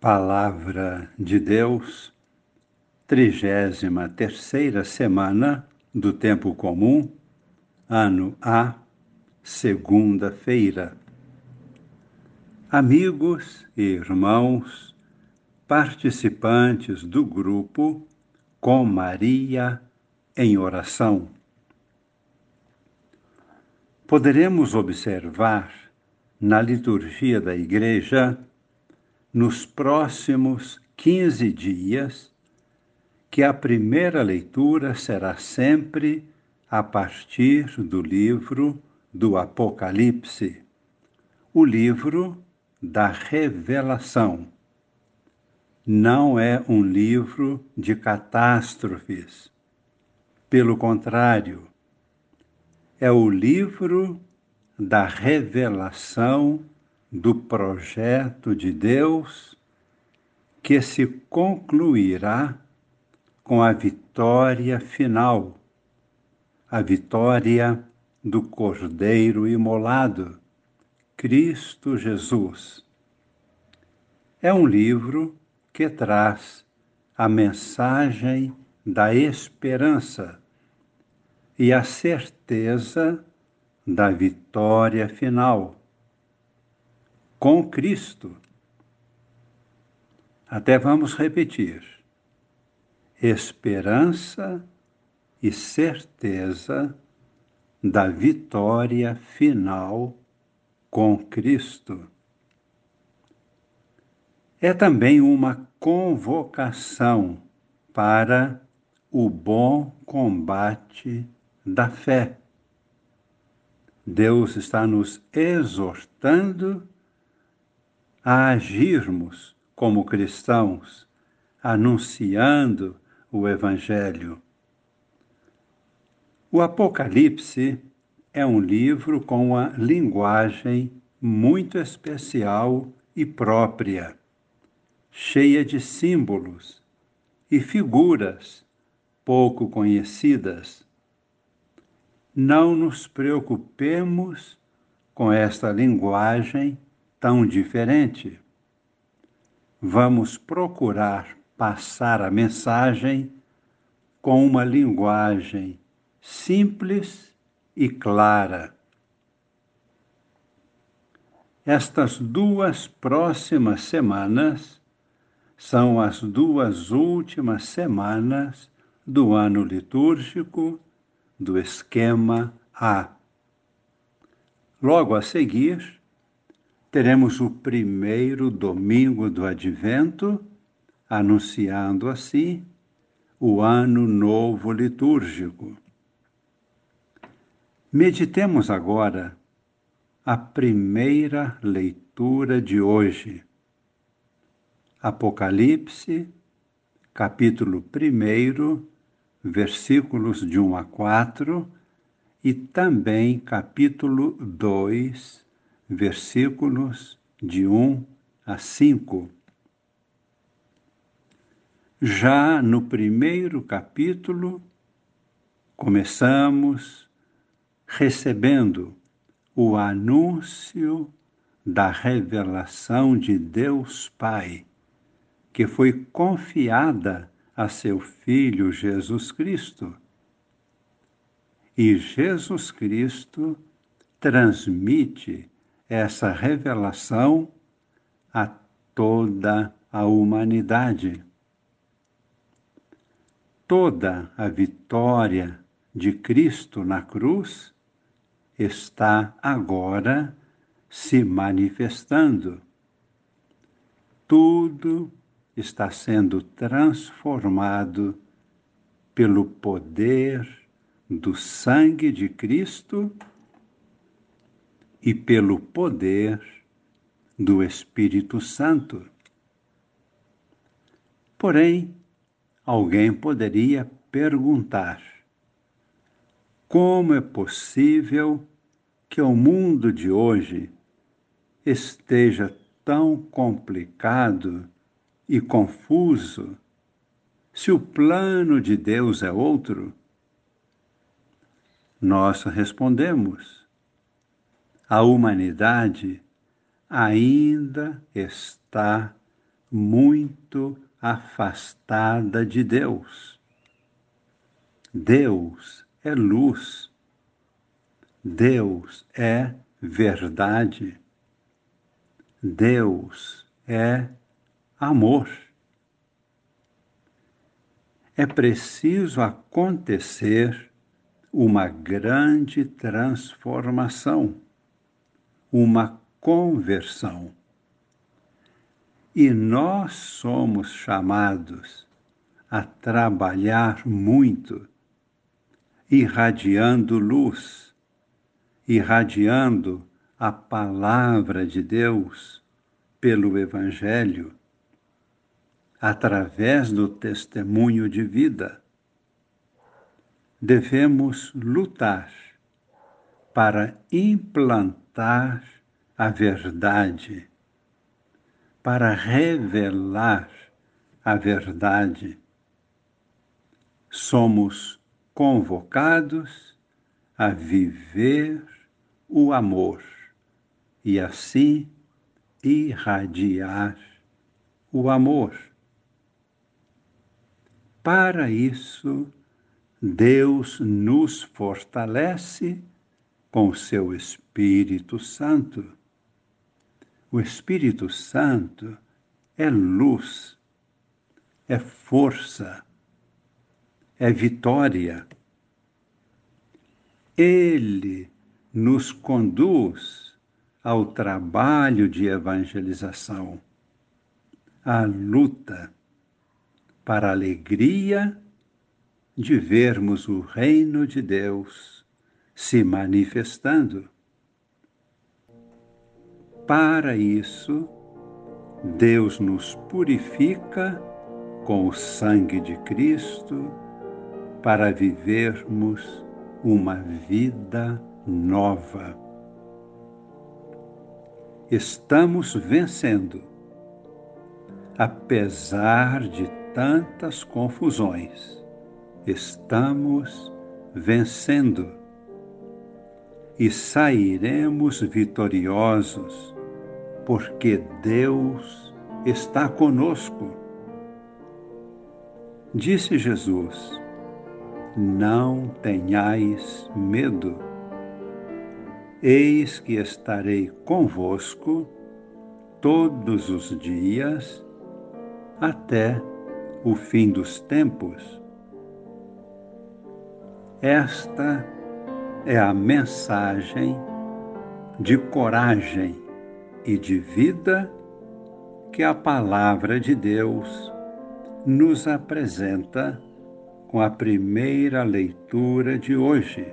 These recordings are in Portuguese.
Palavra de Deus, trigésima terceira semana do Tempo Comum, ano A, segunda-feira. Amigos e irmãos, participantes do grupo Com Maria em Oração. Poderemos observar na liturgia da Igreja nos próximos 15 dias, que a primeira leitura será sempre a partir do livro do Apocalipse, o livro da revelação. Não é um livro de catástrofes. Pelo contrário, é o livro da revelação do projeto de Deus que se concluirá com a vitória final, a vitória do Cordeiro imolado, Cristo Jesus. É um livro que traz a mensagem da esperança e a certeza da vitória final com Cristo. Até vamos repetir: esperança e certeza da vitória final com Cristo. É também uma convocação para o bom combate da fé. Deus está nos exortando a agirmos como cristãos, anunciando o Evangelho. O Apocalipse é um livro com uma linguagem muito especial e própria, cheia de símbolos e figuras pouco conhecidas. Não nos preocupemos com esta linguagem tão diferente. Vamos procurar passar a mensagem com uma linguagem simples e clara. Estas duas próximas semanas são as duas últimas semanas do ano litúrgico do esquema A. Logo a seguir, teremos o primeiro domingo do Advento, anunciando assim o Ano Novo Litúrgico. Meditemos agora a primeira leitura de hoje. Apocalipse, capítulo 1, versículos de 1 a 4, e também capítulo 2, versículos de 1 a 5. Já no primeiro capítulo, começamos recebendo o anúncio da revelação de Deus Pai, que foi confiada a seu Filho Jesus Cristo. E Jesus Cristo transmite essa revelação a toda a humanidade. Toda a vitória de Cristo na cruz está agora se manifestando. Tudo está sendo transformado pelo poder do sangue de Cristo e pelo poder do Espírito Santo. Porém, alguém poderia perguntar: como é possível que o mundo de hoje esteja tão complicado e confuso se o plano de Deus é outro? Nós respondemos: a humanidade ainda está muito afastada de Deus. Deus é luz. Deus é verdade. Deus é amor. É preciso acontecer uma grande transformação, uma conversão. E nós somos chamados a trabalhar muito, irradiando luz, irradiando a palavra de Deus pelo Evangelho, através do testemunho de vida. Devemos lutar para implantar a verdade, para revelar a verdade. Somos convocados a viver o amor e assim irradiar o amor. Para isso, Deus nos fortalece com seu Espírito Santo. O Espírito Santo é luz, é força, é vitória. Ele nos conduz ao trabalho de evangelização, à luta para a alegria de vermos o reino de Deus se manifestando. Para isso, Deus nos purifica com o sangue de Cristo para vivermos uma vida nova. Estamos vencendo, apesar de tantas confusões. Estamos vencendo e sairemos vitoriosos, porque Deus está conosco. Disse Jesus: Não tenhais medo. Eis que estarei convosco todos os dias até o fim dos tempos. Esta é a mensagem de coragem e de vida que a Palavra de Deus nos apresenta com a primeira leitura de hoje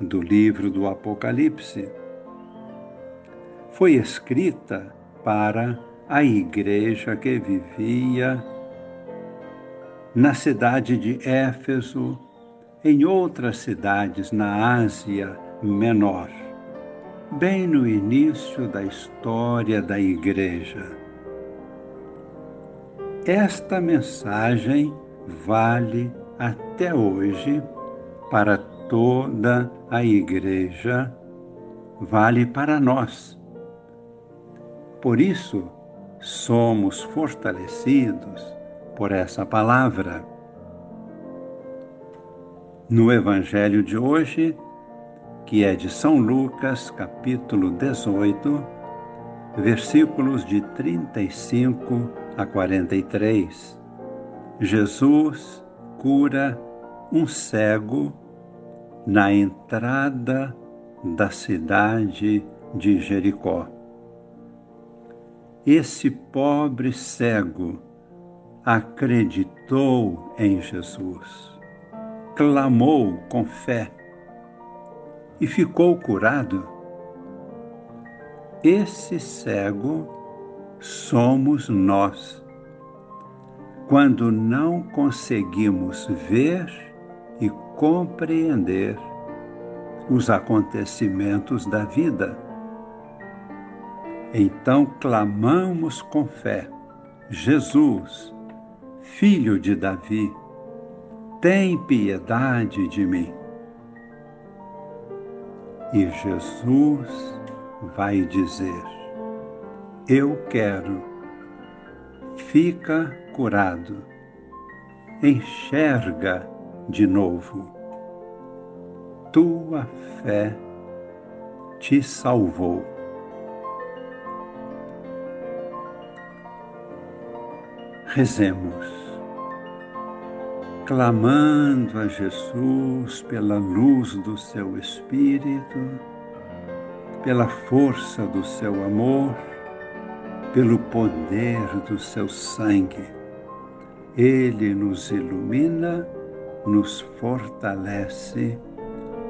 do livro do Apocalipse. Foi escrita para a igreja que vivia na cidade de Éfeso, em outras cidades na Ásia Menor, bem no início da história da Igreja. Esta mensagem vale até hoje para toda a Igreja, vale para nós. Por isso, somos fortalecidos por essa palavra. No Evangelho de hoje, que é de São Lucas, capítulo 18, versículos de 35 a 43, Jesus cura um cego na entrada da cidade de Jericó. Esse pobre cego acreditou em Jesus, clamou com fé e ficou curado. Esse cego somos nós. Quando não conseguimos ver e compreender os acontecimentos da vida, então clamamos com fé: Jesus, Filho de Davi, tem piedade de mim. E Jesus vai dizer: Eu quero, fica curado, enxerga de novo. Tua fé te salvou. Rezemos, clamando a Jesus pela luz do seu Espírito, pela força do seu amor, pelo poder do seu sangue. Ele nos ilumina, nos fortalece,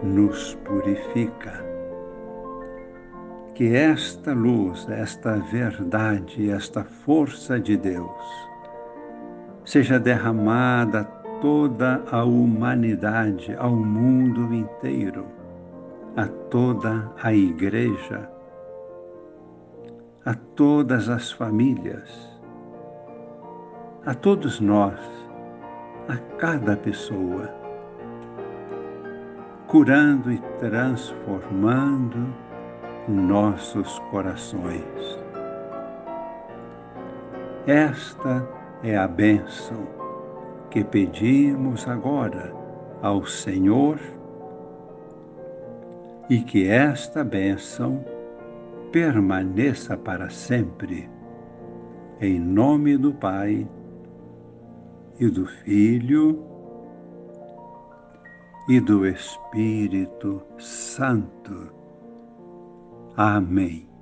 nos purifica. Que esta luz, esta verdade, esta força de Deus seja derramada toda a humanidade, ao mundo inteiro, a toda a igreja, a todas as famílias, a todos nós, a cada pessoa, curando e transformando nossos corações. Esta é a bênção que pedimos agora ao Senhor e que esta bênção permaneça para sempre. Em nome do Pai e do Filho e do Espírito Santo. Amém.